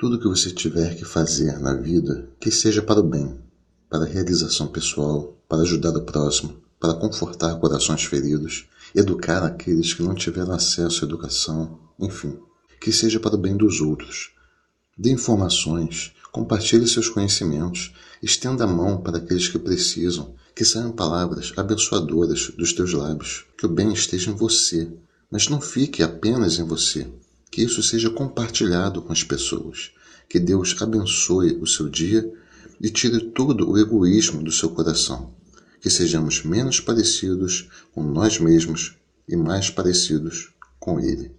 Tudo que você tiver que fazer na vida, que seja para o bem, para a realização pessoal, para ajudar o próximo, para confortar corações feridos, educar aqueles que não tiveram acesso à educação, enfim, que seja para o bem dos outros. Dê informações, compartilhe seus conhecimentos, estenda a mão para aqueles que precisam, que saiam palavras abençoadoras dos teus lábios, que o bem esteja em você, mas não fique apenas em você que isso seja compartilhado com as pessoas. Que Deus abençoe o seu dia e tire todo o egoísmo do seu coração. Que sejamos menos parecidos com nós mesmos e mais parecidos com Ele.